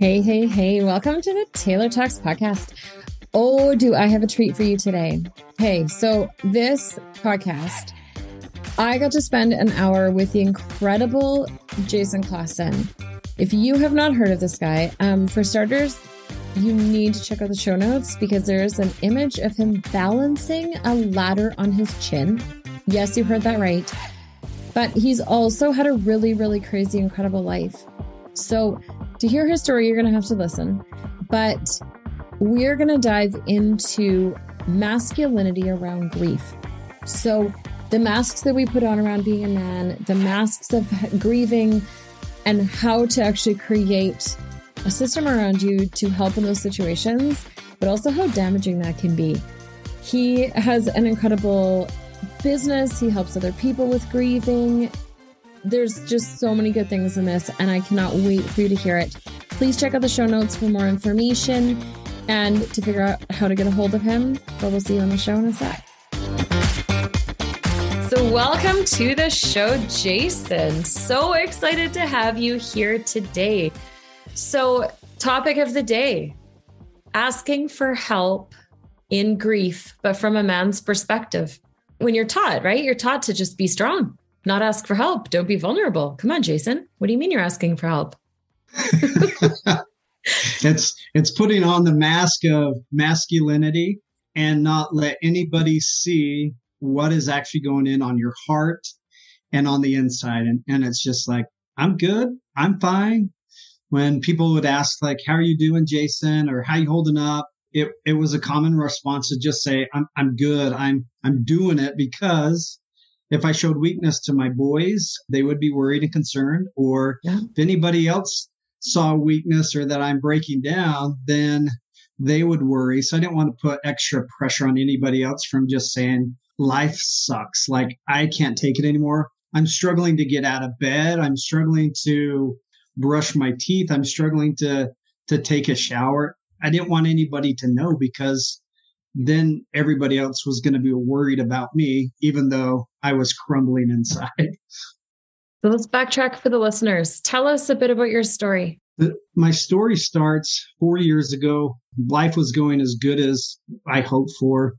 Hey, hey, hey, welcome to the Taylor Talks podcast. Oh, do I have a treat for you today? Hey, so this podcast, I got to spend an hour with the incredible Jason Clawson. If you have not heard of this guy, um, for starters, you need to check out the show notes because there is an image of him balancing a ladder on his chin. Yes, you heard that right. But he's also had a really, really crazy, incredible life. So, to hear his story, you're going to have to listen. But we're going to dive into masculinity around grief. So, the masks that we put on around being a man, the masks of grieving, and how to actually create a system around you to help in those situations, but also how damaging that can be. He has an incredible business, he helps other people with grieving there's just so many good things in this, and I cannot wait for you to hear it. Please check out the show notes for more information and to figure out how to get a hold of him. But we'll see you on the show in a sec. So, welcome to the show, Jason. So excited to have you here today. So, topic of the day asking for help in grief, but from a man's perspective. When you're taught, right? You're taught to just be strong not ask for help. Don't be vulnerable. Come on, Jason. What do you mean you're asking for help? it's it's putting on the mask of masculinity and not let anybody see what is actually going in on your heart and on the inside. And and it's just like, I'm good, I'm fine. When people would ask, like, how are you doing, Jason, or how you holding up? It it was a common response to just say, I'm I'm good. I'm I'm doing it because if I showed weakness to my boys, they would be worried and concerned. Or yeah. if anybody else saw weakness or that I'm breaking down, then they would worry. So I didn't want to put extra pressure on anybody else from just saying, life sucks. Like I can't take it anymore. I'm struggling to get out of bed. I'm struggling to brush my teeth. I'm struggling to, to take a shower. I didn't want anybody to know because then everybody else was going to be worried about me, even though I was crumbling inside. So let's backtrack for the listeners. Tell us a bit about your story. The, my story starts four years ago. Life was going as good as I hoped for,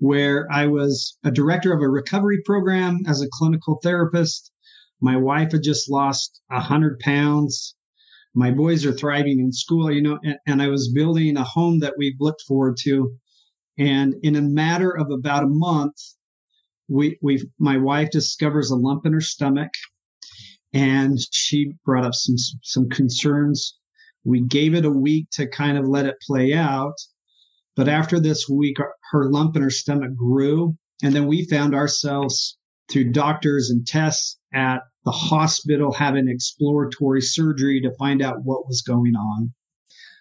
where I was a director of a recovery program as a clinical therapist. My wife had just lost a hundred pounds. My boys are thriving in school, you know, and, and I was building a home that we've looked forward to and in a matter of about a month, we we my wife discovers a lump in her stomach, and she brought up some some concerns. We gave it a week to kind of let it play out, but after this week, her lump in her stomach grew, and then we found ourselves through doctors and tests at the hospital having exploratory surgery to find out what was going on.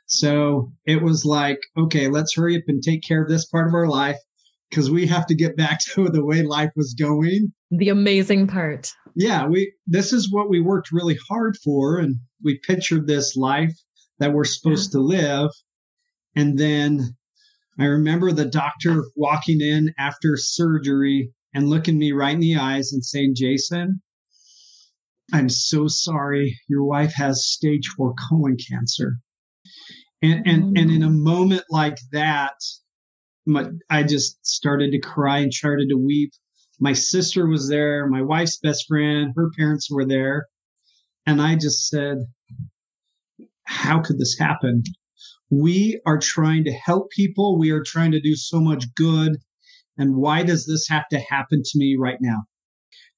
So it was like, okay, let's hurry up and take care of this part of our life because we have to get back to the way life was going. The amazing part. Yeah, we this is what we worked really hard for and we pictured this life that we're supposed yeah. to live. And then I remember the doctor walking in after surgery and looking me right in the eyes and saying, "Jason, I'm so sorry. Your wife has stage 4 colon cancer." And, and, and in a mm. moment like that, my, I just started to cry and started to weep. My sister was there, my wife's best friend, her parents were there. And I just said, how could this happen? We are trying to help people. We are trying to do so much good. And why does this have to happen to me right now?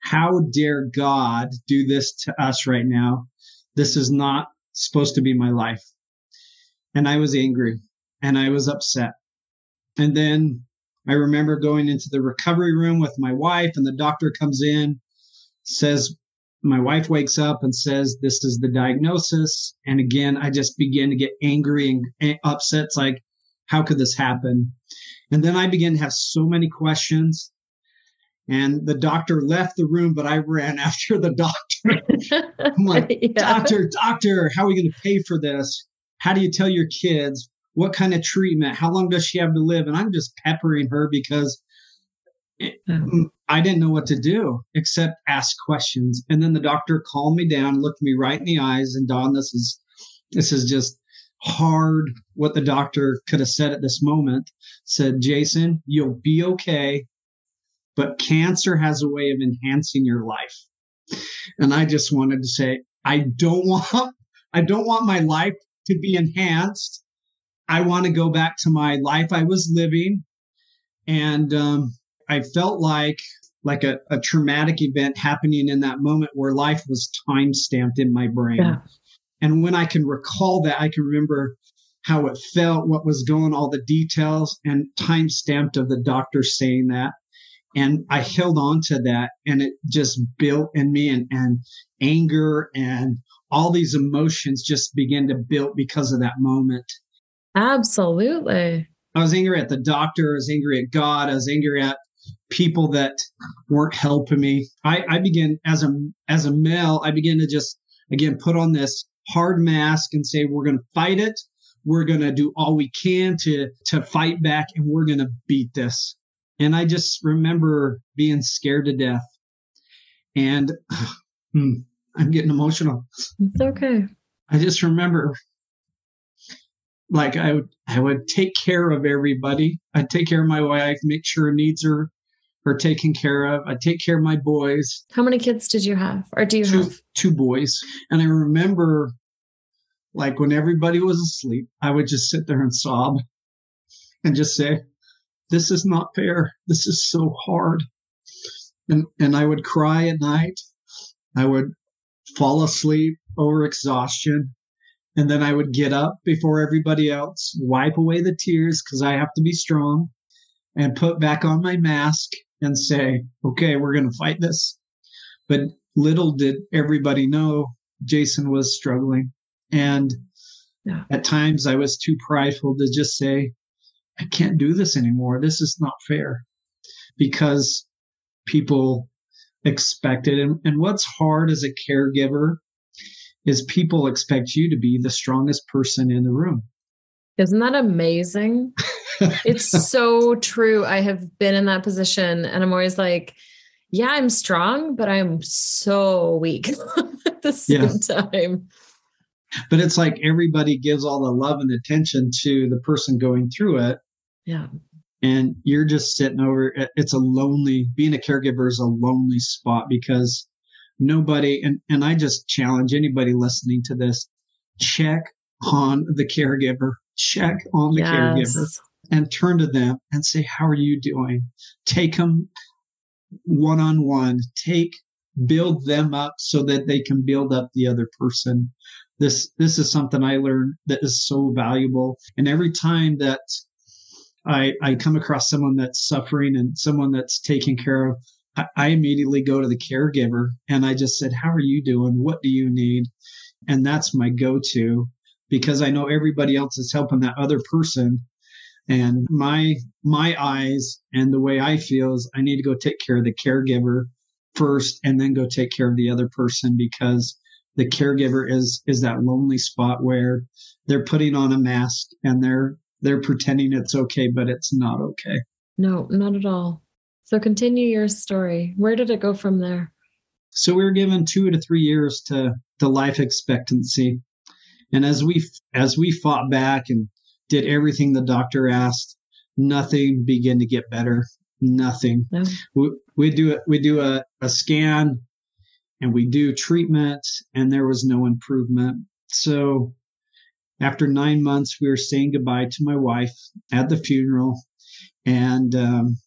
How dare God do this to us right now? This is not supposed to be my life and I was angry and I was upset. And then I remember going into the recovery room with my wife, and the doctor comes in, says, My wife wakes up and says, This is the diagnosis. And again, I just begin to get angry and upset. It's like, How could this happen? And then I began to have so many questions. And the doctor left the room, but I ran after the doctor. I'm like, yeah. Doctor, doctor, how are we going to pay for this? How do you tell your kids what kind of treatment? How long does she have to live? And I'm just peppering her because mm. I didn't know what to do except ask questions. And then the doctor calmed me down, looked me right in the eyes, and Dawn, this is this is just hard what the doctor could have said at this moment. Said, Jason, you'll be okay, but cancer has a way of enhancing your life. And I just wanted to say, I don't want, I don't want my life to be enhanced. I want to go back to my life I was living. And um, I felt like like a, a traumatic event happening in that moment where life was time stamped in my brain. Yeah. And when I can recall that, I can remember how it felt, what was going, all the details, and time stamped of the doctor saying that. And I held on to that and it just built in me and, and anger and all these emotions just begin to build because of that moment. Absolutely. I was angry at the doctor. I was angry at God. I was angry at people that weren't helping me. I, I began as a as a male, I began to just again put on this hard mask and say, we're gonna fight it. We're gonna do all we can to to fight back and we're gonna beat this. And I just remember being scared to death. And hmm, I'm getting emotional. It's okay. I just remember like I would I would take care of everybody. I'd take care of my wife, make sure her needs are are taken care of. I'd take care of my boys. How many kids did you have? Or do you two, have two boys? And I remember like when everybody was asleep, I would just sit there and sob and just say, This is not fair. This is so hard. And and I would cry at night. I would fall asleep over exhaustion. And then I would get up before everybody else, wipe away the tears because I have to be strong, and put back on my mask and say, okay, we're going to fight this. But little did everybody know Jason was struggling. And yeah. at times I was too prideful to just say, I can't do this anymore. This is not fair because people expect it. And, and what's hard as a caregiver is people expect you to be the strongest person in the room. Isn't that amazing? it's so true. I have been in that position and I'm always like, yeah, I'm strong, but I'm so weak at the same yeah. time. But it's like everybody gives all the love and attention to the person going through it. Yeah. And you're just sitting over uh, it's a lonely being a caregiver is a lonely spot because nobody and, and I just challenge anybody listening to this, check on the caregiver. Check on the yes. caregiver and turn to them and say, How are you doing? Take them one on one. Take, build them up so that they can build up the other person. This, this is something I learned that is so valuable. And every time that I, I come across someone that's suffering and someone that's taken care of, I, I immediately go to the caregiver and I just said, How are you doing? What do you need? And that's my go to because I know everybody else is helping that other person and my my eyes and the way I feel is I need to go take care of the caregiver first and then go take care of the other person because the caregiver is is that lonely spot where they're putting on a mask and they're they're pretending it's okay but it's not okay. No, not at all. So continue your story. Where did it go from there? So we were given 2 to 3 years to the life expectancy. And as we as we fought back and did everything the doctor asked. Nothing began to get better. Nothing. No. We, we do it. We do a, a scan and we do treatment and there was no improvement. So after nine months, we were saying goodbye to my wife at the funeral and um,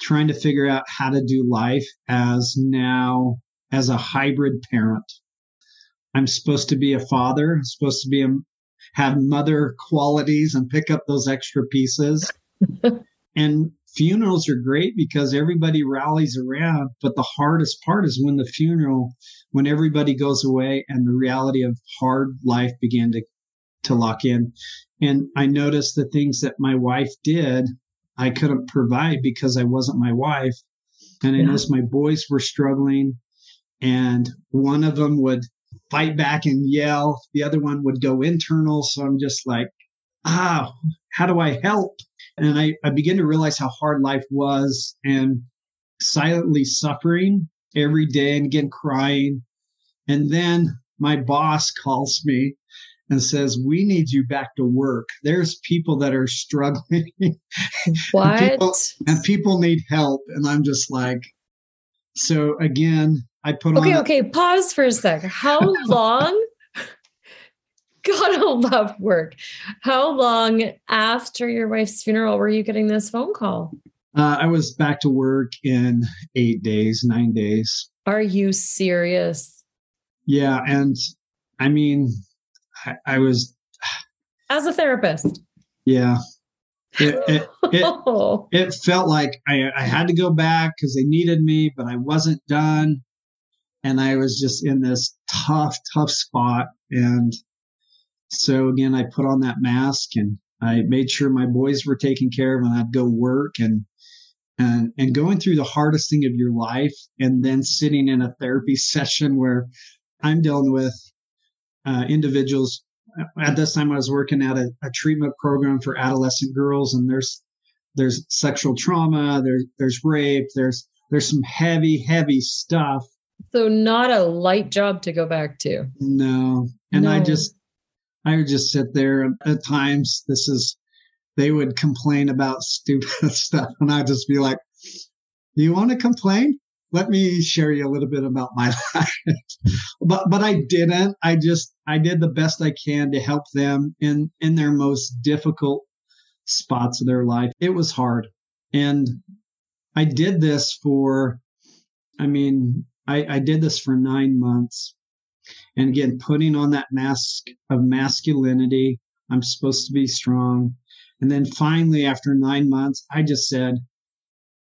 trying to figure out how to do life as now as a hybrid parent. I'm supposed to be a father, I'm supposed to be a, have mother qualities and pick up those extra pieces. and funerals are great because everybody rallies around. But the hardest part is when the funeral, when everybody goes away and the reality of hard life began to, to lock in. And I noticed the things that my wife did, I couldn't provide because I wasn't my wife. And I yeah. noticed my boys were struggling. And one of them would fight back and yell. The other one would go internal. So I'm just like, ah, how do I help? And I, I begin to realize how hard life was and silently suffering every day and again crying. And then my boss calls me and says, We need you back to work. There's people that are struggling. What? and, people, and people need help. And I'm just like, so again, I put on okay. Okay, Pause for a sec. How long? I love work. How long after your wife's funeral were you getting this phone call? Uh, I was back to work in eight days, nine days. Are you serious? Yeah. And I mean, I, I was. As a therapist. Yeah. It, it, it, Oh. it felt like I, I had to go back because they needed me, but I wasn't done. And I was just in this tough, tough spot. And so again, I put on that mask and I made sure my boys were taken care of and I'd go work and and and going through the hardest thing of your life and then sitting in a therapy session where I'm dealing with uh, individuals. At this time, I was working at a, a treatment program for adolescent girls, and there's there's sexual trauma, there's there's rape, there's there's some heavy, heavy stuff. So not a light job to go back to. No, and I just I would just sit there. At times, this is they would complain about stupid stuff, and I'd just be like, "Do you want to complain? Let me share you a little bit about my life." but but I didn't. I just I did the best I can to help them in in their most difficult spots of their life. It was hard, and I did this for. I mean, I, I did this for nine months. And again, putting on that mask of masculinity, I'm supposed to be strong. And then finally, after nine months, I just said,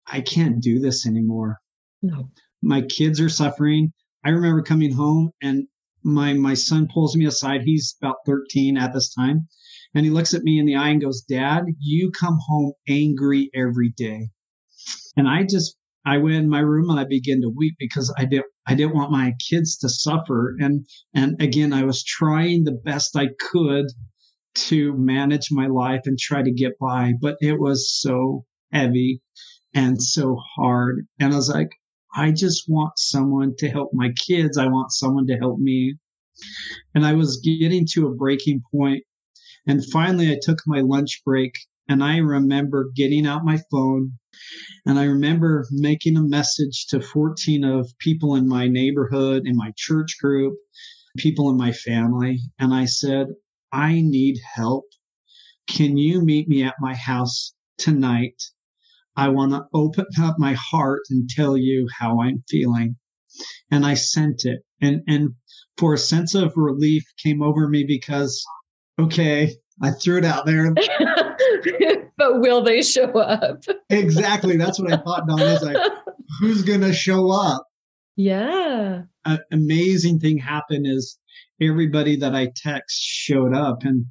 I can't do this anymore. No. My kids are suffering. I remember coming home and my my son pulls me aside. He's about 13 at this time. And he looks at me in the eye and goes, Dad, you come home angry every day. And I just I went in my room and I began to weep because I didn't I didn't want my kids to suffer. And and again, I was trying the best I could to manage my life and try to get by, but it was so heavy and so hard. And I was like, I just want someone to help my kids. I want someone to help me. And I was getting to a breaking point. And finally, I took my lunch break and I remember getting out my phone and I remember making a message to 14 of people in my neighborhood, in my church group, people in my family. And I said, I need help. Can you meet me at my house tonight? I want to open up my heart and tell you how I'm feeling. And I sent it. And, and for a sense of relief came over me because, okay, I threw it out there. but will they show up? exactly. That's what I thought, Dawn. I was like, who's going to show up? yeah. An amazing thing happened is everybody that I text showed up and,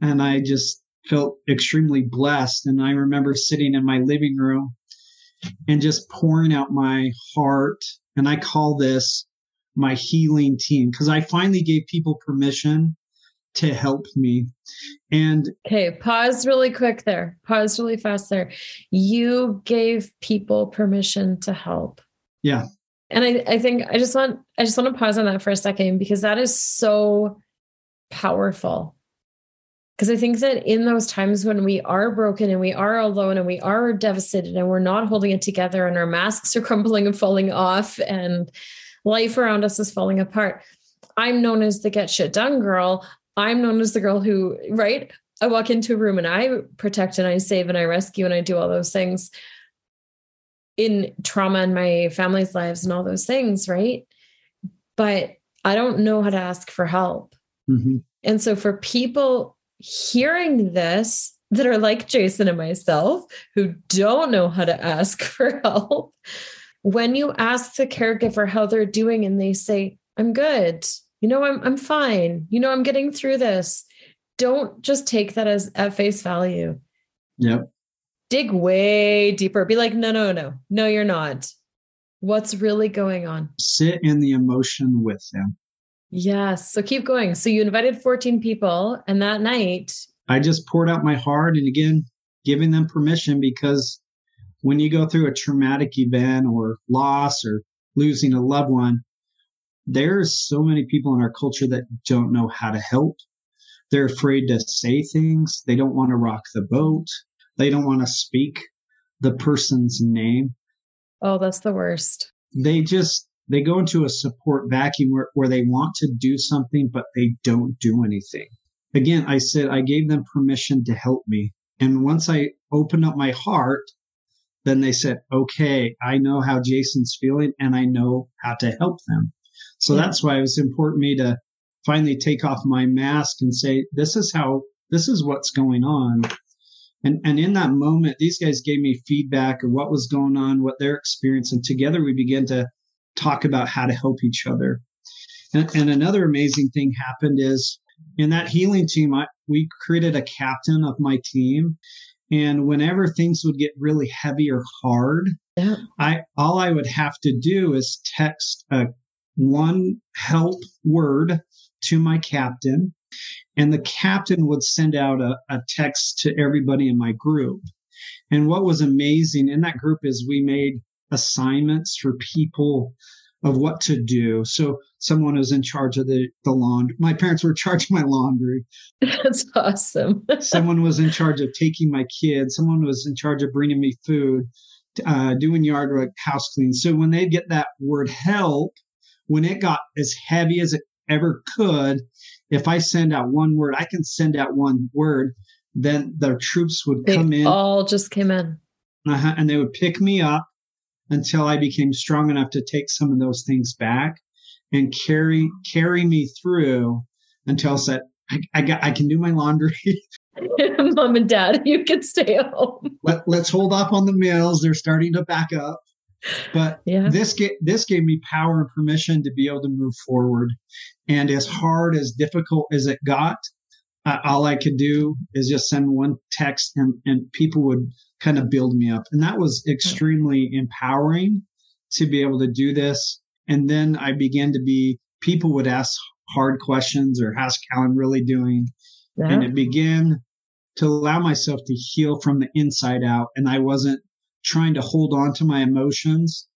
and I just felt extremely blessed. And I remember sitting in my living room and just pouring out my heart. And I call this my healing team because I finally gave people permission to help me. And Okay, pause really quick there. Pause really fast there. You gave people permission to help. Yeah. And I, I think I just want I just want to pause on that for a second because that is so powerful. Because I think that in those times when we are broken and we are alone and we are devastated and we're not holding it together and our masks are crumbling and falling off and life around us is falling apart, I'm known as the get shit done girl. I'm known as the girl who, right? I walk into a room and I protect and I save and I rescue and I do all those things in trauma in my family's lives and all those things, right? But I don't know how to ask for help. mhm, And so for people hearing this that are like Jason and myself who don't know how to ask for help, when you ask the caregiver how they're doing and they say, I'm good, you know, I'm I'm fine, you know, I'm getting through this. Don't just take that as at face value. yep. Dig way deeper. Be like, no, no, no, no, you're not. What's really going on? Sit in the emotion with them. Yes. So keep going. So you invited 14 people, and that night, I just poured out my heart and again, giving them permission because when you go through a traumatic event or loss or losing a loved one, there's so many people in our culture that don't know how to help. They're afraid to say things. They don't want to rock the boat. They don't want to speak the person's name. Oh, that's the worst. They just they go into a support vacuum where, where they want to do something, but they don't do anything. Again, I said I gave them permission to help me. And once I opened up my heart, then they said, okay, I know how Jason's feeling and I know how to help them. So yeah. that's why it was important me to finally take off my mask and say, this is how, this is what's going on. And, and in that moment, these guys gave me feedback of what was going on, what their experience, and together we began to talk about how to help each other. And, and another amazing thing happened is in that healing team, I, we created a captain of my team. And whenever things would get really heavy or hard, yeah. I all I would have to do is text a one help word to my captain, and the captain would send out a, a text to everybody in my group. And what was amazing in that group is we made assignments for people of what to do. So someone was in charge of the, the laundry. My parents were in charge of my laundry. That's awesome. someone was in charge of taking my kids. Someone was in charge of bringing me food, uh, doing yard work, house clean. So when they get that word help, when it got as heavy as it ever could, if I send out one word, I can send out one word, then the troops would they come in. All just came in. Uh-huh, and they would pick me up until I became strong enough to take some of those things back and carry carry me through until I said I, I got I can do my laundry. Mom and Dad, you can stay home. Let, let's hold off on the meals. They're starting to back up. But yeah. this ga- this gave me power and permission to be able to move forward. And as hard as difficult as it got, uh, all I could do is just send one text, and and people would kind of build me up. And that was extremely empowering to be able to do this. And then I began to be, people would ask hard questions or how's Callan really doing? Yeah. And it began to allow myself to heal from the inside out. And I wasn't trying to hold on to my emotions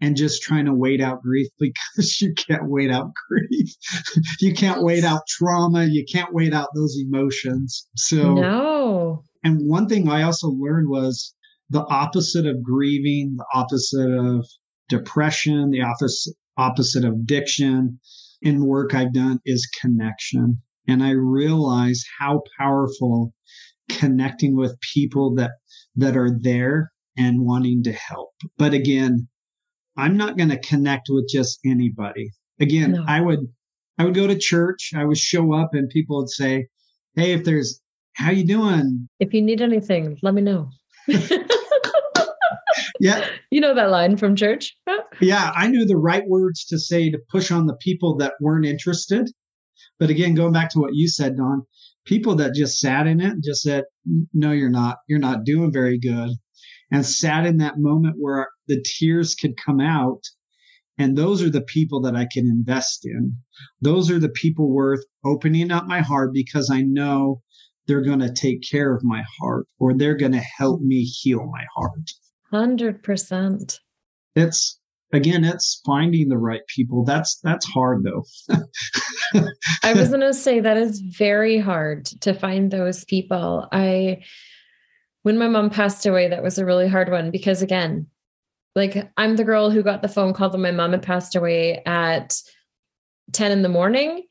and just trying to wait out grief because you can't wait out grief. you can't wait out trauma. You can't wait out those emotions. So no. And one thing I also learned was the opposite of grieving, the opposite of depression, the opposite, opposite of addiction in work I've done is connection. And I realize how powerful connecting with people that, that are there and wanting to help. But again, I'm not going to connect with just anybody. Again, no. I would, I would go to church. I would show up and people would say, Hey, if there's how you doing? If you need anything, let me know. yeah. You know that line from church? yeah, I knew the right words to say to push on the people that weren't interested. But again, going back to what you said, Dawn, people that just sat in it and just said, no, you're not, you're not doing very good. And sat in that moment where the tears could come out. And those are the people that I can invest in. Those are the people worth opening up my heart because I know they're going to take care of my heart or they're going to help me heal my heart. 100%. It's again it's finding the right people that's that's hard though i was going to say that is very hard to find those people i when my mom passed away that was a really hard one because again like i'm the girl who got the phone call that my mom had passed away at 10 in the morning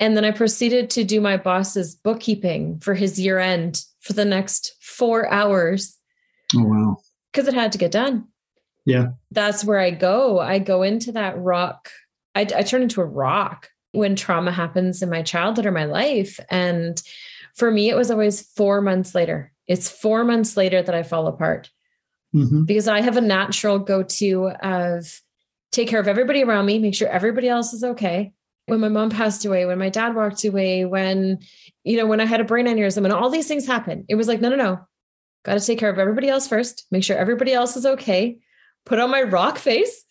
and then I proceeded to do my boss's bookkeeping for his year end for the next four hours. Oh, wow. Because it had to get done. Yeah. That's where I go. I go into that rock. I, I turn into a rock when trauma happens in my childhood or my life. And for me, it was always four months later. It's four months later that I fall apart mm-hmm. because I have a natural go to of take care of everybody around me, make sure everybody else is okay when my mom passed away, when my dad walked away, when, you know, when I had a brain aneurysm and all these things happened, it was like, no, no, no, got to take care of everybody else first, make sure everybody else is okay, put on my rock face.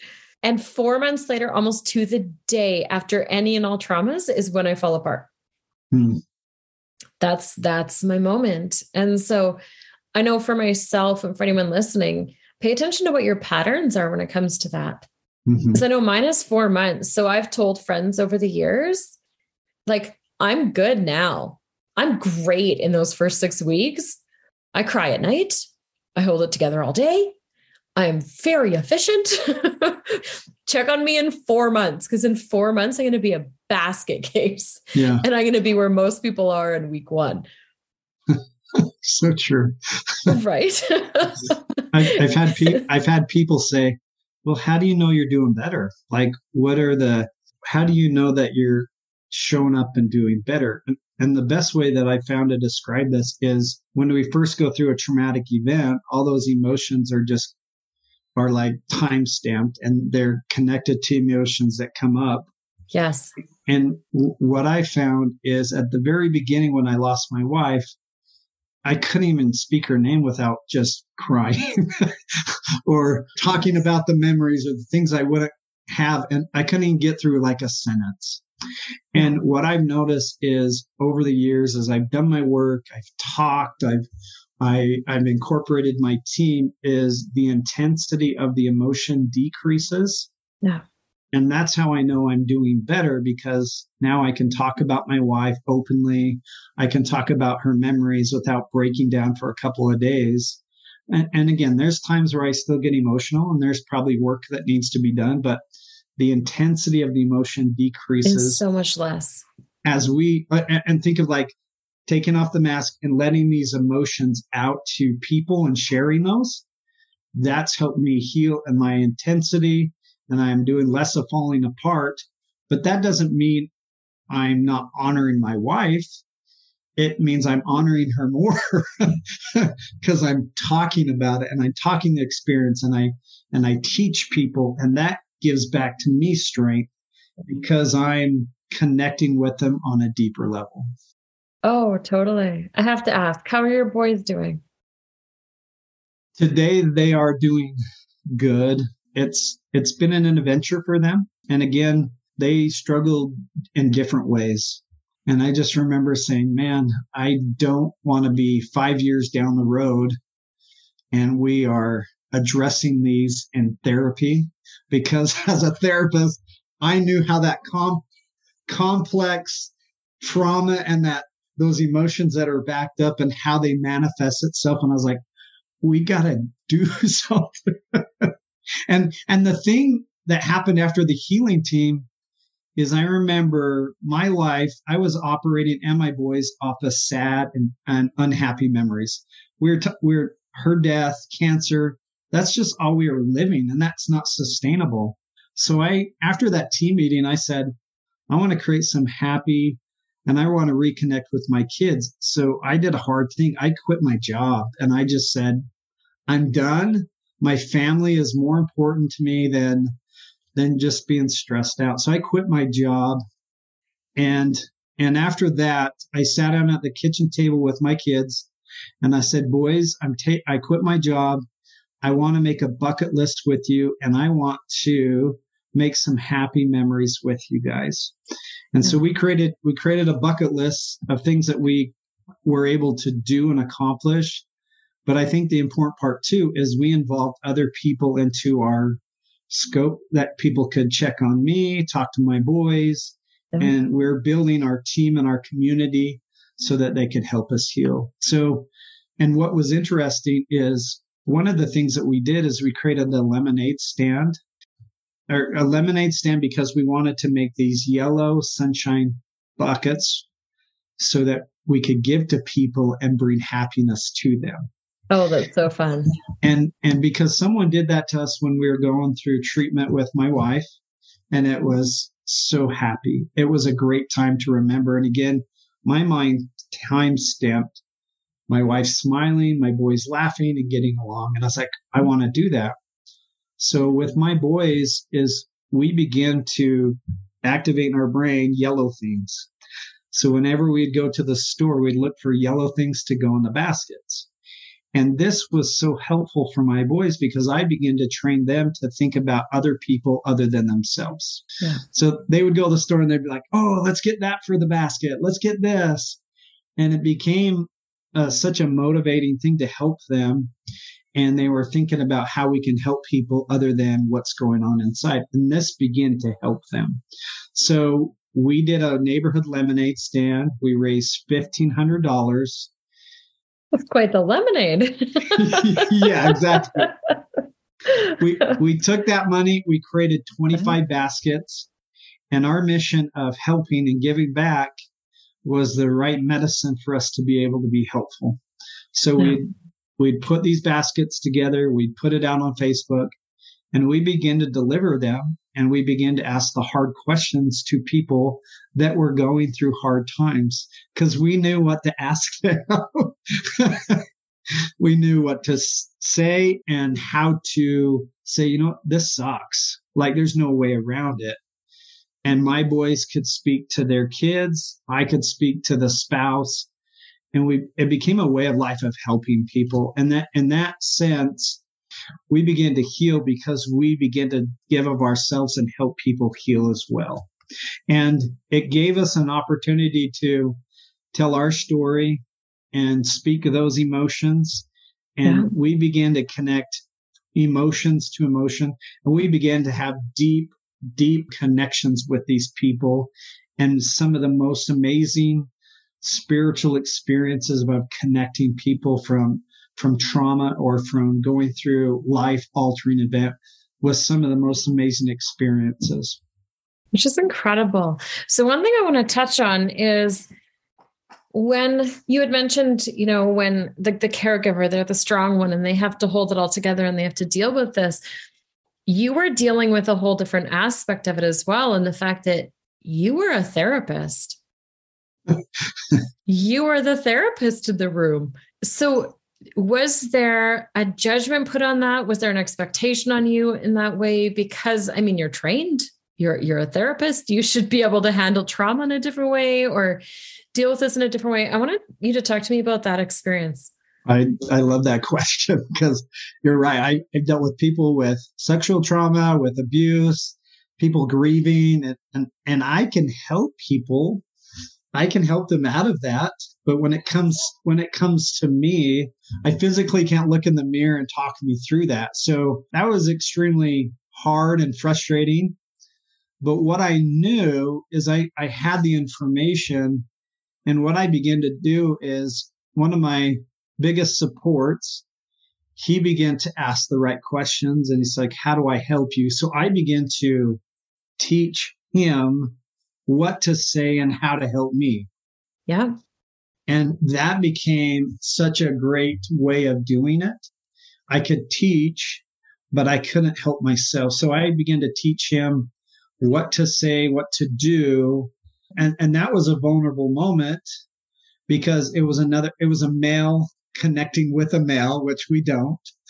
And four months later, almost to the day after any and all traumas, is when I fall apart. Hmm. That's that's my moment. And so I know for myself and for anyone listening, pay attention to what your patterns are when it comes to that. Mm-hmm. So I know mine is four months. So I've told friends over the years, like, I'm good now. I'm great in those first six weeks. I cry at night. I hold it together all day. I'm very efficient. Check on me in four months because in four months, I'm going to be a basket case. Yeah. And I'm going to be where most people are in week one. so true. right. I've, I've had pe- I've had people say, "Well, how do you know you're doing better? Like, what are the? How do you know that you're showing up and doing better?" And, and the best way that I found to describe this is when we first go through a traumatic event, all those emotions are just are like time stamped and they're connected to emotions that come up. Yes. And what I found is at the very beginning when I lost my wife, I couldn't even speak her name without just crying or talking about the memories or the things I wouldn't have. And I couldn't even get through like a sentence. And what I've noticed is over the years, as I've done my work, I've talked, I've I, I've incorporated my team is the intensity of the emotion decreases. Yeah. And that's how I know I'm doing better because now I can talk about my wife openly. I can talk about her memories without breaking down for a couple of days. And, and again, there's times where I still get emotional and there's probably work that needs to be done, but the intensity of the emotion decreases it's so much less as we uh, and think of like taking off the mask and letting these emotions out to people and sharing those that's helped me heal and my intensity and i'm doing less of falling apart but that doesn't mean i'm not honoring my wife it means i'm honoring her more because i'm talking about it and i'm talking the experience and i and i teach people and that gives back to me strength because I'm connecting with them on a deeper level. Oh, totally. I have to ask, how are your boys doing? Today they are doing good. It's it's been an adventure for them. And again, they struggled in different ways. And I just remember saying, man, I don't want to be 5 years down the road and we are addressing these in therapy because as a therapist, I knew how that com- complex trauma and that those emotions that are backed up and how they manifest itself. And I was like, we got to do something. And, and the thing that happened after the healing team is I remember my life, I was operating and my boys off of sad and, and unhappy memories. We we're, t- we we're her death, cancer, that's just all we were living and that's not sustainable. So I, after that team meeting, I said, I want to create some happy and I want to reconnect with my kids. So I did a hard thing. I quit my job and I just said, I'm done. My family is more important to me than, than just being stressed out. So I quit my job and, and after that, I sat down at the kitchen table with my kids and I said, boys, I'm ta- I quit my job. I want to make a bucket list with you and I want to make some happy memories with you guys. And so we mm-hmm. created we created a bucket list of things that we were able to do and accomplish. But I think the important part too is we involved other people into our scope that people could check on me, talk to my boys, mm-hmm. and we're building our team and our community so that they could help us heal. So, and what was interesting is one of the things that we did is we created a lemonade stand or a lemonade stand because we wanted to make these yellow sunshine buckets so that we could give to people and bring happiness to them. Oh, that's so fun. And and because someone did that to us when we were going through treatment with my wife and it was so happy. It was a great time to remember and again, my mind time stamped my wife smiling, my boys laughing and getting along. And I was like, I want to do that. So with my boys is we begin to activate in our brain yellow things. So whenever we'd go to the store, we'd look for yellow things to go in the baskets. And this was so helpful for my boys because I began to train them to think about other people other than themselves. Yeah. So they would go to the store and they'd be like, Oh, let's get that for the basket. Let's get this. And it became uh, such a motivating thing to help them. And they were thinking about how we can help people other than what's going on inside. And this began to help them. So we did a neighborhood lemonade stand. We raised $1,500. That's quite the lemonade. yeah, exactly. We, we took that money, we created 25 uh-huh. baskets, and our mission of helping and giving back was the right medicine for us to be able to be helpful. So we uh-huh. we'd put these baskets together, we'd put it out on Facebook, and we begin to deliver them and we begin to ask the hard questions to people that were going through hard times because we knew what to ask them. we knew what to say and how to say, you know, this sucks. Like there's no way around it. And my boys could speak to their kids. I could speak to the spouse and we, it became a way of life of helping people. And that, in that sense, we begin to heal because we begin to give of ourselves and help people heal as well. And it gave us an opportunity to tell our story and speak of those emotions. And yeah. we began to connect emotions to emotion. And we began to have deep, deep connections with these people and some of the most amazing spiritual experiences about connecting people from from trauma or from going through life altering event was some of the most amazing experiences. Which is incredible. So, one thing I want to touch on is when you had mentioned, you know, when the, the caregiver, they're the strong one and they have to hold it all together and they have to deal with this. You were dealing with a whole different aspect of it as well. And the fact that you were a therapist. you were the therapist in the room. So was there a judgment put on that? Was there an expectation on you in that way? Because i mean you're trained. You're you're a therapist. You should be able to handle trauma in a different way or deal with this in a different way. I wanted you to talk to me about that experience. I i love that question because you're right. I, i've dealt with people with sexual trauma with abuse people grieving and, and and i can help people I can help them out of that. But when it comes when it comes to me, I physically can't look in the mirror and talk me through that. So that was extremely hard and frustrating. But what I knew is I, I had the information. And what I began to do is one of my biggest supports, he began to ask the right questions. And he's like, How do I help you? So I began to teach him what to say and how to help me. Yeah. And that became such a great way of doing it. I could teach, but I couldn't help myself. So I began to teach him what to say, what to do. And, and that was a vulnerable moment because it was another, it was a male connecting with a male, which we don't.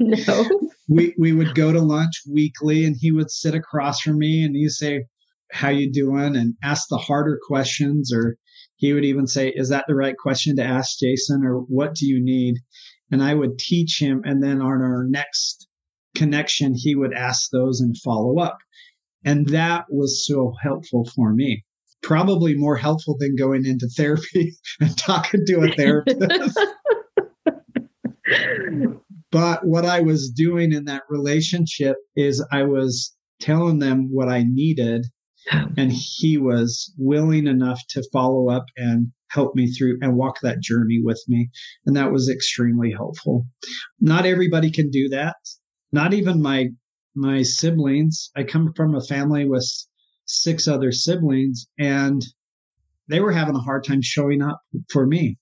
no. we, we would go to lunch weekly and he would sit across from me and he'd say, how you doing and ask the harder questions or he would even say is that the right question to ask jason or what do you need? And i would teach him and then on our next connection he would ask those and follow up. And that was so helpful for me. Probably more helpful than going into therapy and talking to a therapist. But what i was doing in that relationship is i was telling them what i needed and he was willing enough to follow up and help me through and walk that journey with me. And that was extremely helpful. Not everybody can do that. Not even my, my siblings. I come from a family with six other siblings and they were having a hard time showing up for me.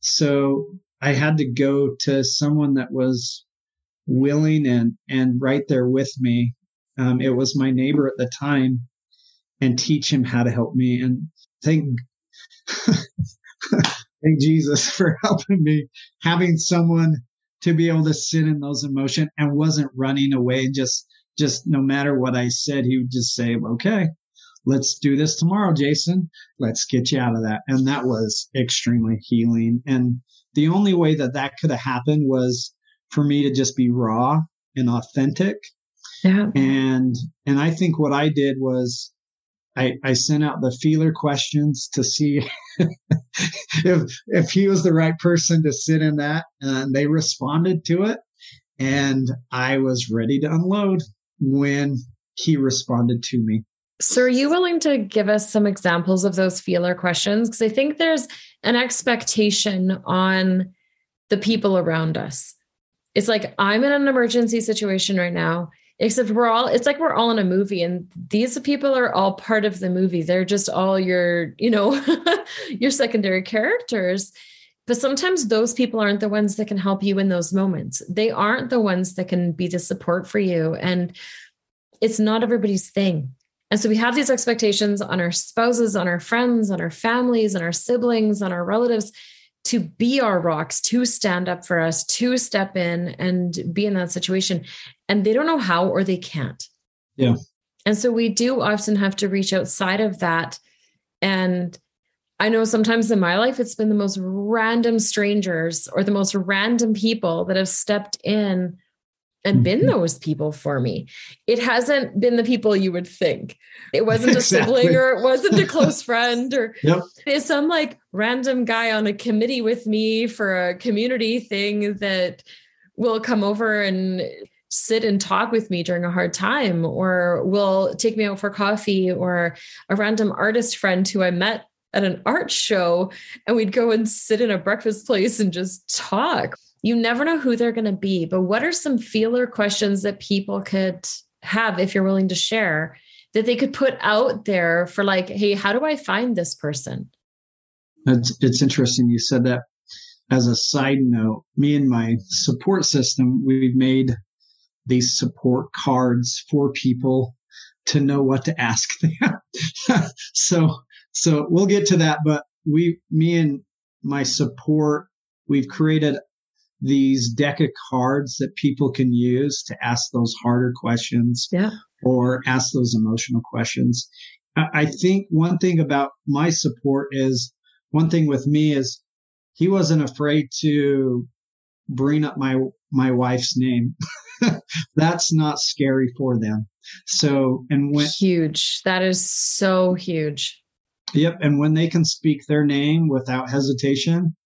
So I had to go to someone that was willing and, and right there with me. Um, it was my neighbor at the time and teach him how to help me. And thank, thank Jesus for helping me, having someone to be able to sit in those emotions and wasn't running away. Just, just no matter what I said, he would just say, okay, let's do this tomorrow, Jason. Let's get you out of that. And that was extremely healing. And the only way that that could have happened was for me to just be raw and authentic. Yeah. And, and I think what I did was I, I sent out the feeler questions to see if if he was the right person to sit in that, and they responded to it. And I was ready to unload when he responded to me. So, are you willing to give us some examples of those feeler questions? Because I think there's an expectation on the people around us. It's like, I'm in an emergency situation right now, except we're all, it's like we're all in a movie, and these people are all part of the movie. They're just all your, you know, your secondary characters. But sometimes those people aren't the ones that can help you in those moments. They aren't the ones that can be the support for you. And it's not everybody's thing and so we have these expectations on our spouses, on our friends, on our families, on our siblings, on our relatives to be our rocks, to stand up for us, to step in and be in that situation. And they don't know how or they can't. Yeah. And so we do often have to reach outside of that. And I know sometimes in my life, it's been the most random strangers or the most random people that have stepped in and been mm-hmm. those people for me. It hasn't been the people you would think. It wasn't a exactly. sibling or it wasn't a close friend or yep. it's some like random guy on a committee with me for a community thing that will come over and sit and talk with me during a hard time or will take me out for coffee or a random artist friend who I met at an art show and we'd go and sit in a breakfast place and just talk you never know who they're going to be, but what are some feeler questions that people could have if you're willing to share that they could put out there for like, hey, how do I find this person? It's, it's interesting you said that. As a side note, me and my support system, we've made these support cards for people to know what to ask them. so, so we'll get to that, but we, me and my support, we've created these deck of cards that people can use to ask those harder questions yeah. or ask those emotional questions. I think one thing about my support is one thing with me is he wasn't afraid to bring up my my wife's name. That's not scary for them. So and when huge. That is so huge. Yep. And when they can speak their name without hesitation,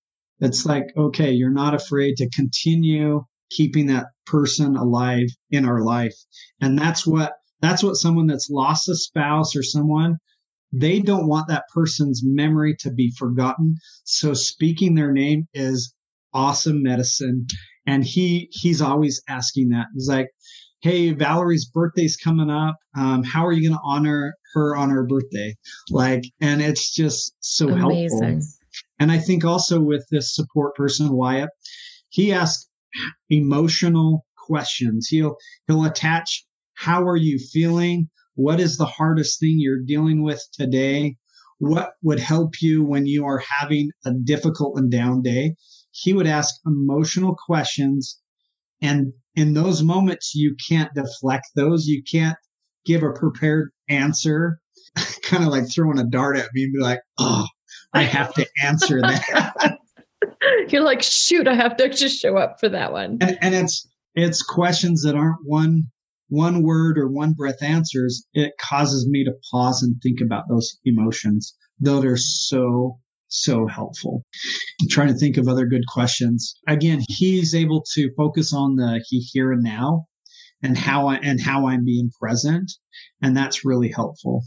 it's like, okay, you're not afraid to continue keeping that person alive in our life. And that's what, that's what someone that's lost a spouse or someone, they don't want that person's memory to be forgotten. So speaking their name is awesome medicine. And he, he's always asking that. He's like, Hey, Valerie's birthday's coming up. Um, how are you going to honor her on her birthday? Like, and it's just so Amazing. helpful. And I think also with this support person, Wyatt, he asks emotional questions. He'll, he'll attach, how are you feeling? What is the hardest thing you're dealing with today? What would help you when you are having a difficult and down day? He would ask emotional questions. And in those moments, you can't deflect those. You can't give a prepared answer, kind of like throwing a dart at me and be like, oh, I have to answer that. You're like, shoot, I have to just show up for that one. And, and it's it's questions that aren't one one word or one breath answers. It causes me to pause and think about those emotions, though they're so so helpful. I'm trying to think of other good questions. Again, he's able to focus on the he here and now and how I and how I'm being present. And that's really helpful.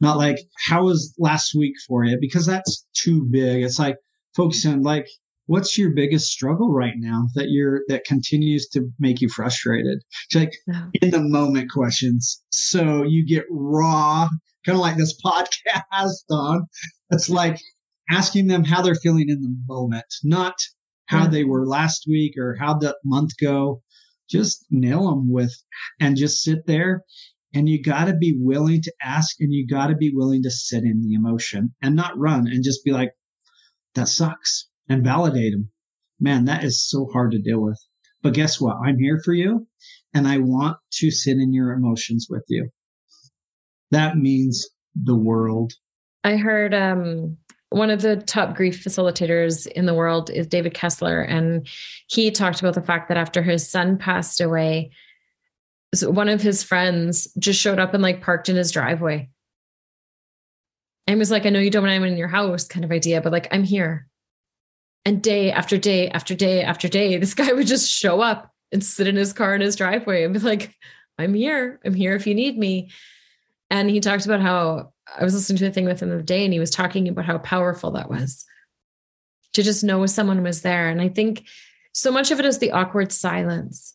Not like, how was last week for you? Because that's too big. It's like focusing on like, what's your biggest struggle right now that you're, that continues to make you frustrated? It's like yeah. in the moment questions. So you get raw, kind of like this podcast on. It's like asking them how they're feeling in the moment, not how yeah. they were last week or how the month go. Just nail them with and just sit there and you got to be willing to ask and you got to be willing to sit in the emotion and not run and just be like, that sucks and validate them. Man, that is so hard to deal with. But guess what? I'm here for you and I want to sit in your emotions with you. That means the world. I heard um, one of the top grief facilitators in the world is David Kessler. And he talked about the fact that after his son passed away, one of his friends just showed up and like parked in his driveway and was like, I know you don't want anyone in your house kind of idea, but like, I'm here. And day after day after day after day, this guy would just show up and sit in his car in his driveway and be like, I'm here. I'm here if you need me. And he talked about how I was listening to a thing with him the other day, and he was talking about how powerful that was to just know someone was there. And I think so much of it is the awkward silence.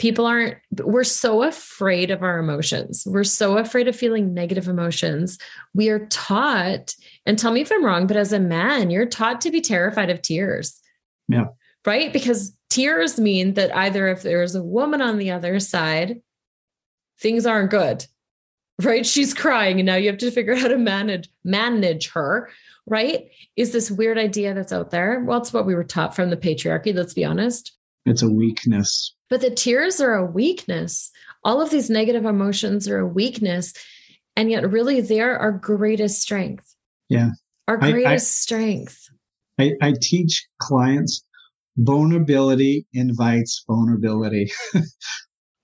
People aren't, we're so afraid of our emotions. We're so afraid of feeling negative emotions. We are taught, and tell me if I'm wrong, but as a man, you're taught to be terrified of tears. Yeah. Right? Because tears mean that either if there's a woman on the other side, things aren't good right she's crying and now you have to figure out how to manage manage her right is this weird idea that's out there well it's what we were taught from the patriarchy let's be honest it's a weakness but the tears are a weakness. All of these negative emotions are a weakness. And yet really they're our greatest strength. Yeah. Our greatest I, I, strength. I, I teach clients vulnerability invites vulnerability.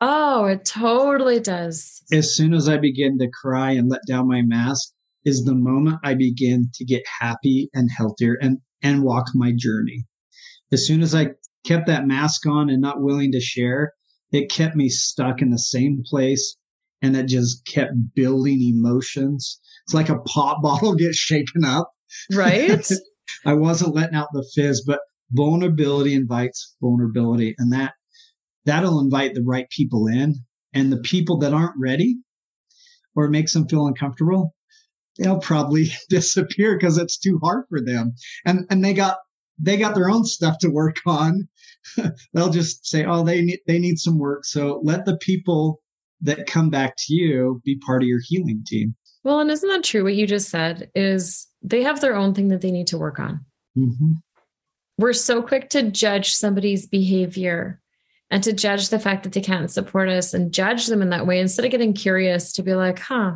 Oh, it totally does. As soon as I begin to cry and let down my mask, is the moment I begin to get happy and healthier and, and walk my journey. As soon as I kept that mask on and not willing to share, it kept me stuck in the same place and it just kept building emotions. It's like a pop bottle gets shaken up. Right. I wasn't letting out the fizz, but vulnerability invites vulnerability. And that that'll invite the right people in and the people that aren't ready or makes them feel uncomfortable they'll probably disappear because it's too hard for them and and they got they got their own stuff to work on. They'll just say oh they need they need some work. So let the people that come back to you be part of your healing team. Well and isn't that true? What you just said is they have their own thing that they need to work on. Mm-hmm. we're so quick to judge somebody's behavior and to judge the fact that they can't support us and judge them in that way instead of getting curious to be like, huh,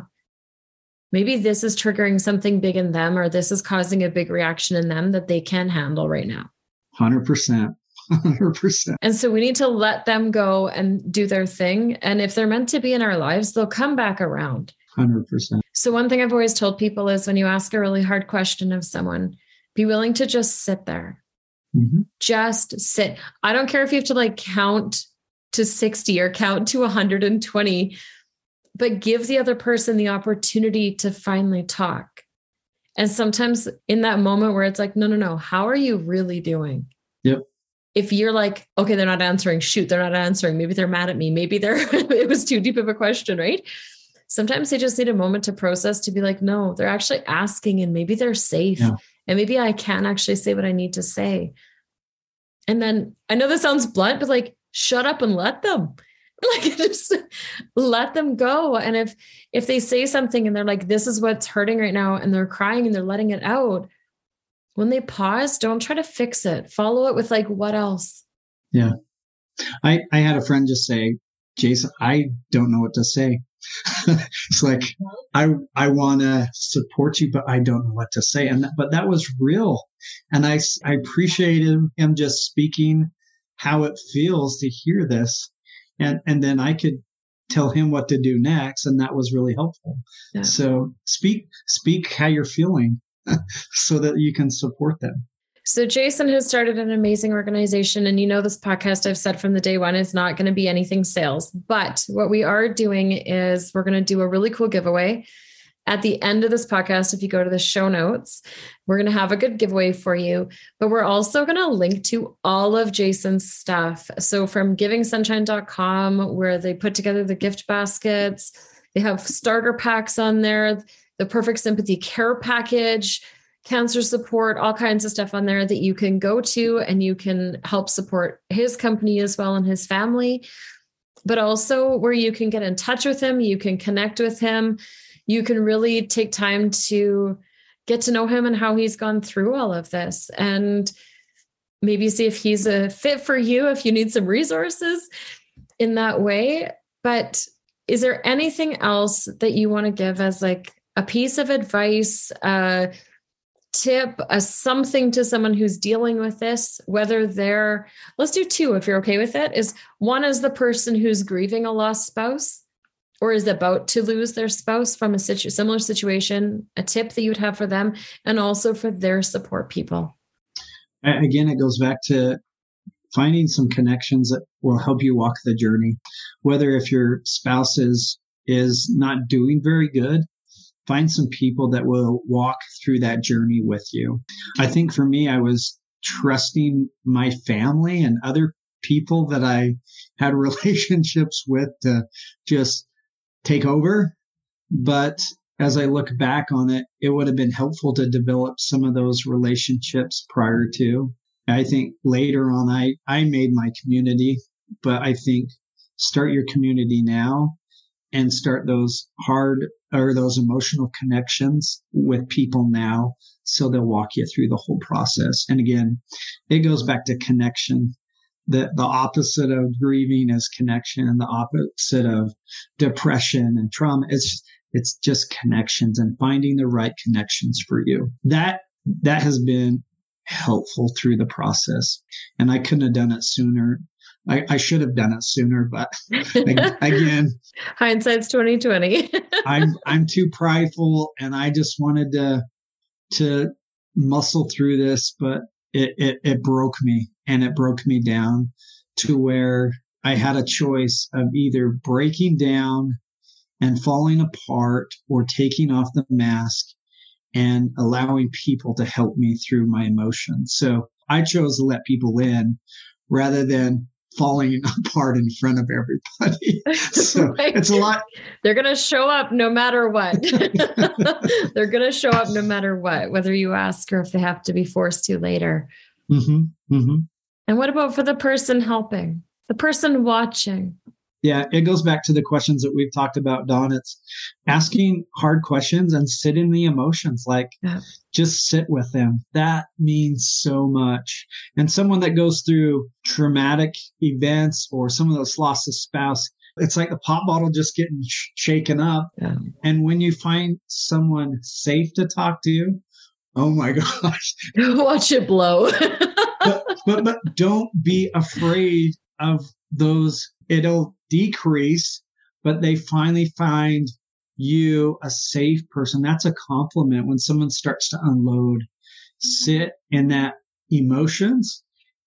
maybe this is triggering something big in them or this is causing a big reaction in them that they can handle right now. 100%. 100%. And so we need to let them go and do their thing. And if they're meant to be in our lives, they'll come back around. 100%. So, one thing I've always told people is when you ask a really hard question of someone, be willing to just sit there Mm-hmm. Just sit. I don't care if you have to like count to 60 or count to 120, but give the other person the opportunity to finally talk. And sometimes in that moment where it's like, no, no, no, how are you really doing? Yep. If you're like, okay, they're not answering, shoot, they're not answering. Maybe they're mad at me. Maybe they're, it was too deep of a question, right? Sometimes they just need a moment to process to be like, no, they're actually asking and maybe they're safe. Yeah. And maybe I can actually say what I need to say. And then I know this sounds blunt, but like, shut up and let them. Like just let them go. And if if they say something and they're like, this is what's hurting right now, and they're crying and they're letting it out, when they pause, don't try to fix it. Follow it with like, what else? Yeah. I I had a friend just say, Jason, I don't know what to say. it's like I I want to support you, but I don't know what to say. And that, but that was real, and I I appreciated him just speaking how it feels to hear this, and and then I could tell him what to do next, and that was really helpful. Yeah. So speak speak how you're feeling, so that you can support them. So Jason has started an amazing organization. And you know, this podcast I've said from the day one is not going to be anything sales. But what we are doing is we're going to do a really cool giveaway. At the end of this podcast, if you go to the show notes, we're going to have a good giveaway for you. But we're also going to link to all of Jason's stuff. So from givingsunshine.com, where they put together the gift baskets, they have starter packs on there, the perfect sympathy care package cancer support, all kinds of stuff on there that you can go to and you can help support his company as well and his family, but also where you can get in touch with him, you can connect with him, you can really take time to get to know him and how he's gone through all of this and maybe see if he's a fit for you if you need some resources in that way. But is there anything else that you want to give as like a piece of advice? Uh, tip, a something to someone who's dealing with this, whether they're, let's do two if you're okay with it, is one is the person who's grieving a lost spouse or is about to lose their spouse from a situ- similar situation, a tip that you would have for them, and also for their support people. Again, it goes back to finding some connections that will help you walk the journey. Whether if your spouse is is not doing very good, find some people that will walk through that journey with you. I think for me, I was trusting my family and other people that I had relationships with to just take over. But as I look back on it, it would have been helpful to develop some of those relationships prior to. I think later on, I, I made my community, but I think start your community now and start those hard or those emotional connections with people now so they'll walk you through the whole process. And again, it goes back to connection. The, the opposite of grieving is connection and the opposite of depression and trauma. It's, it's just connections and finding the right connections for you. That, that has been helpful through the process. And I couldn't have done it sooner. I, I should have done it sooner, but again, hindsight's twenty twenty. I'm I'm too prideful, and I just wanted to to muscle through this, but it, it it broke me, and it broke me down to where I had a choice of either breaking down and falling apart, or taking off the mask and allowing people to help me through my emotions. So I chose to let people in rather than falling apart in front of everybody. So it's a lot. They're going to show up no matter what. They're going to show up no matter what, whether you ask or if they have to be forced to later. Mm-hmm. Mm-hmm. And what about for the person helping, the person watching? Yeah, it goes back to the questions that we've talked about, Dawn. It's asking hard questions and sit in the emotions, like yeah. just sit with them. That means so much. And someone that goes through traumatic events or someone that's lost a spouse, it's like the pop bottle just getting sh- shaken up. Yeah. And when you find someone safe to talk to, oh my gosh, watch it blow. but, but, but don't be afraid of those. It'll decrease, but they finally find you a safe person. That's a compliment when someone starts to unload, sit in that emotions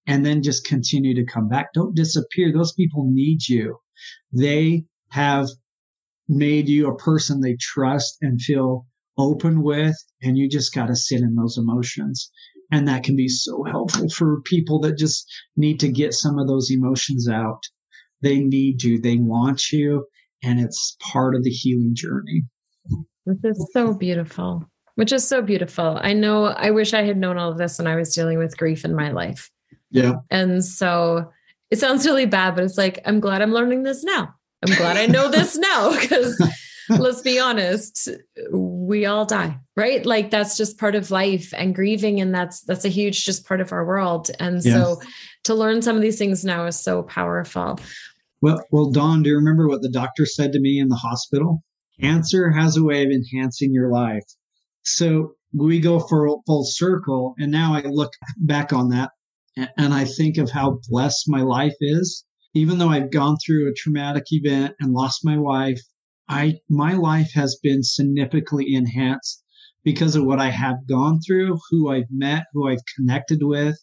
and then just continue to come back. Don't disappear. Those people need you. They have made you a person they trust and feel open with, and you just got to sit in those emotions. And that can be so helpful for people that just need to get some of those emotions out. They need you. They want you. And it's part of the healing journey. This is so beautiful, which is so beautiful. I know I wish I had known all of this when I was dealing with grief in my life. Yeah. And so it sounds really bad, but it's like, I'm glad I'm learning this now. I'm glad I know this now because let's be honest, we all die, right? Like that's just part of life and grieving. And that's, that's a huge, just part of our world. And yeah. so to learn some of these things now is so powerful. Well, well, Dawn, do you remember what the doctor said to me in the hospital? Cancer has a way of enhancing your life. So we go for a full circle. And now I look back on that and I think of how blessed my life is. Even though I've gone through a traumatic event and lost my wife, I, my life has been significantly enhanced because of what I have gone through, who I've met, who I've connected with,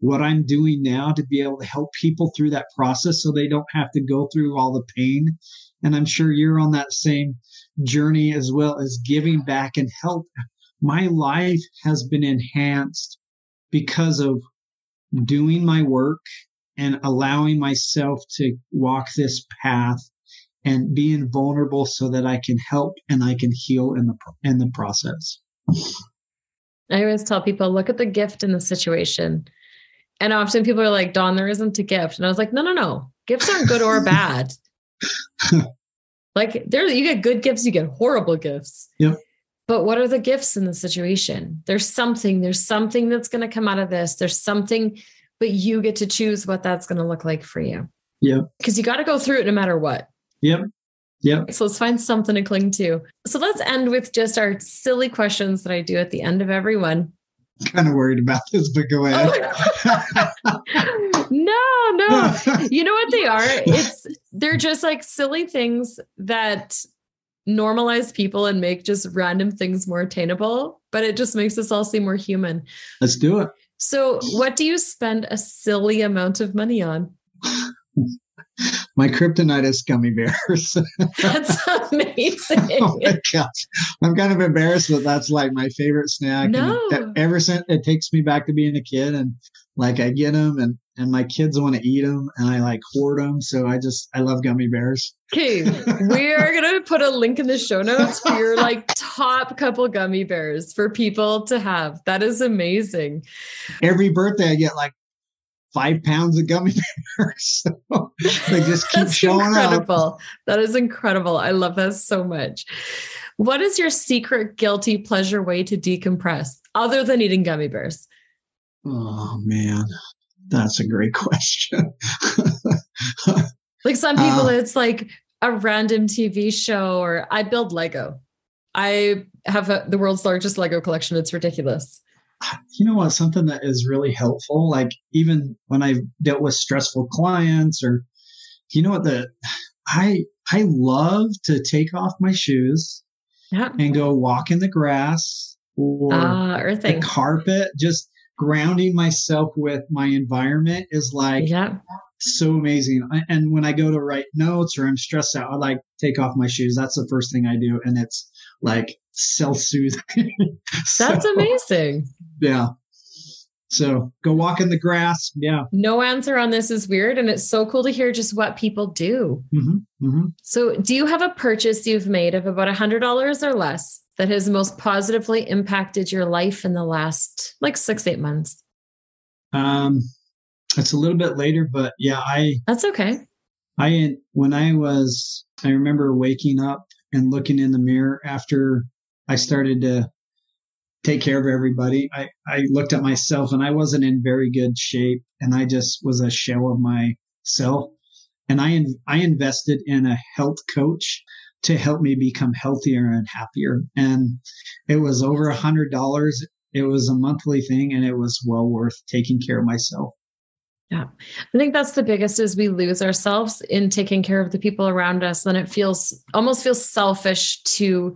what I'm doing now to be able to help people through that process so they don't have to go through all the pain. And I'm sure you're on that same journey as well as giving back and help. My life has been enhanced because of doing my work and allowing myself to walk this path and being vulnerable so that I can help and I can heal in the in the process. I always tell people look at the gift in the situation. And often people are like, Dawn, there isn't a gift. And I was like, no, no, no. Gifts aren't good or bad. like there you get good gifts, you get horrible gifts. Yep. But what are the gifts in the situation? There's something, there's something that's going to come out of this. There's something, but you get to choose what that's going to look like for you. Yeah. Because you got to go through it no matter what. Yep. Yep. So let's find something to cling to. So let's end with just our silly questions that I do at the end of every one. Kind of worried about this, but go ahead. Oh, no, no. You know what they are? It's they're just like silly things that normalize people and make just random things more attainable, but it just makes us all seem more human. Let's do it. So, what do you spend a silly amount of money on? my kryptonite is gummy bears. that's amazing. oh my gosh. I'm kind of embarrassed, but that's like my favorite snack. No. Ever since it takes me back to being a kid and like I get them and and my kids want to eat them and I like hoard them. So I just, I love gummy bears. Okay. we are going to put a link in the show notes for your like top couple gummy bears for people to have. That is amazing. Every birthday I get like five pounds of gummy bears. So they just keep showing incredible. up. That is incredible. I love that so much. What is your secret guilty pleasure way to decompress other than eating gummy bears? Oh man, that's a great question. like some people, uh, it's like a random TV show, or I build Lego. I have a, the world's largest Lego collection. It's ridiculous. You know what? Something that is really helpful, like even when I've dealt with stressful clients, or you know what? The I I love to take off my shoes yeah. and go walk in the grass or uh, the carpet. Just grounding myself with my environment is like yeah. so amazing. And when I go to write notes or I'm stressed out, I like take off my shoes. That's the first thing I do. And it's like self soothing. That's amazing. Yeah. So go walk in the grass. Yeah. No answer on this is weird. And it's so cool to hear just what people do. Mm-hmm, mm-hmm. So, do you have a purchase you've made of about a $100 or less that has most positively impacted your life in the last like six, eight months? Um, it's a little bit later, but yeah, I. That's okay. I, when I was, I remember waking up and looking in the mirror after I started to take care of everybody. I, I looked at myself and I wasn't in very good shape and I just was a shell of myself. And I, I invested in a health coach to help me become healthier and happier. And it was over a hundred dollars. It was a monthly thing and it was well worth taking care of myself. Yeah. I think that's the biggest is we lose ourselves in taking care of the people around us. Then it feels almost feels selfish to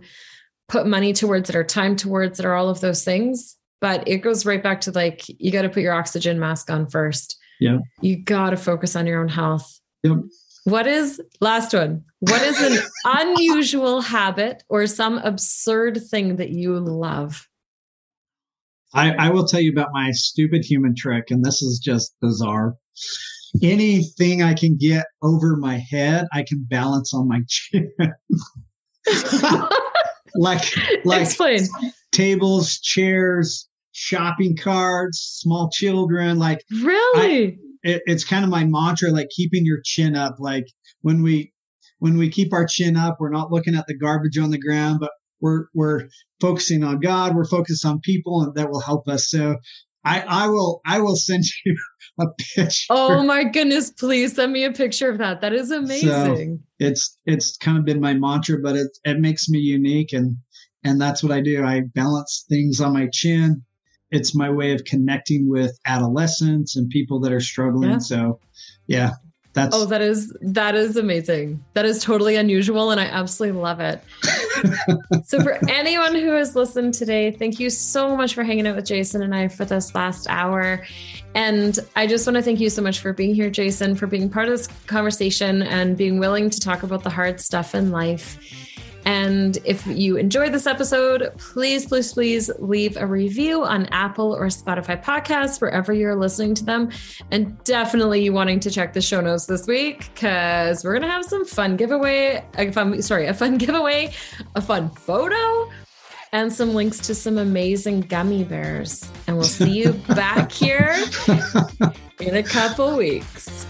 put money towards it or time towards it or all of those things. But it goes right back to like you got to put your oxygen mask on first. Yeah. You got to focus on your own health. Yep. What is last one? What is an unusual habit or some absurd thing that you love? I, I will tell you about my stupid human trick, and this is just bizarre. Anything I can get over my head, I can balance on my chin. like like Explain. tables, chairs, shopping carts, small children. Like really, I, it, it's kind of my mantra, like keeping your chin up. Like when we when we keep our chin up, we're not looking at the garbage on the ground, but we're we're focusing on God. We're focused on people, and that will help us. So I, I will I will send you a picture. Oh my goodness! Please send me a picture of that. That is amazing. So it's it's kind of been my mantra, but it it makes me unique, and and that's what I do. I balance things on my chin, it's my way of connecting with adolescents and people that are struggling. Yeah. So, yeah, that's oh, that is that is amazing. That is totally unusual, and I absolutely love it. so, for anyone who has listened today, thank you so much for hanging out with Jason and I for this last hour. And I just want to thank you so much for being here, Jason, for being part of this conversation and being willing to talk about the hard stuff in life. And if you enjoyed this episode, please, please, please leave a review on Apple or Spotify podcasts, wherever you're listening to them. And definitely you wanting to check the show notes this week because we're going to have some fun giveaway. A fun, sorry, a fun giveaway, a fun photo, and some links to some amazing gummy bears. And we'll see you back here in a couple weeks.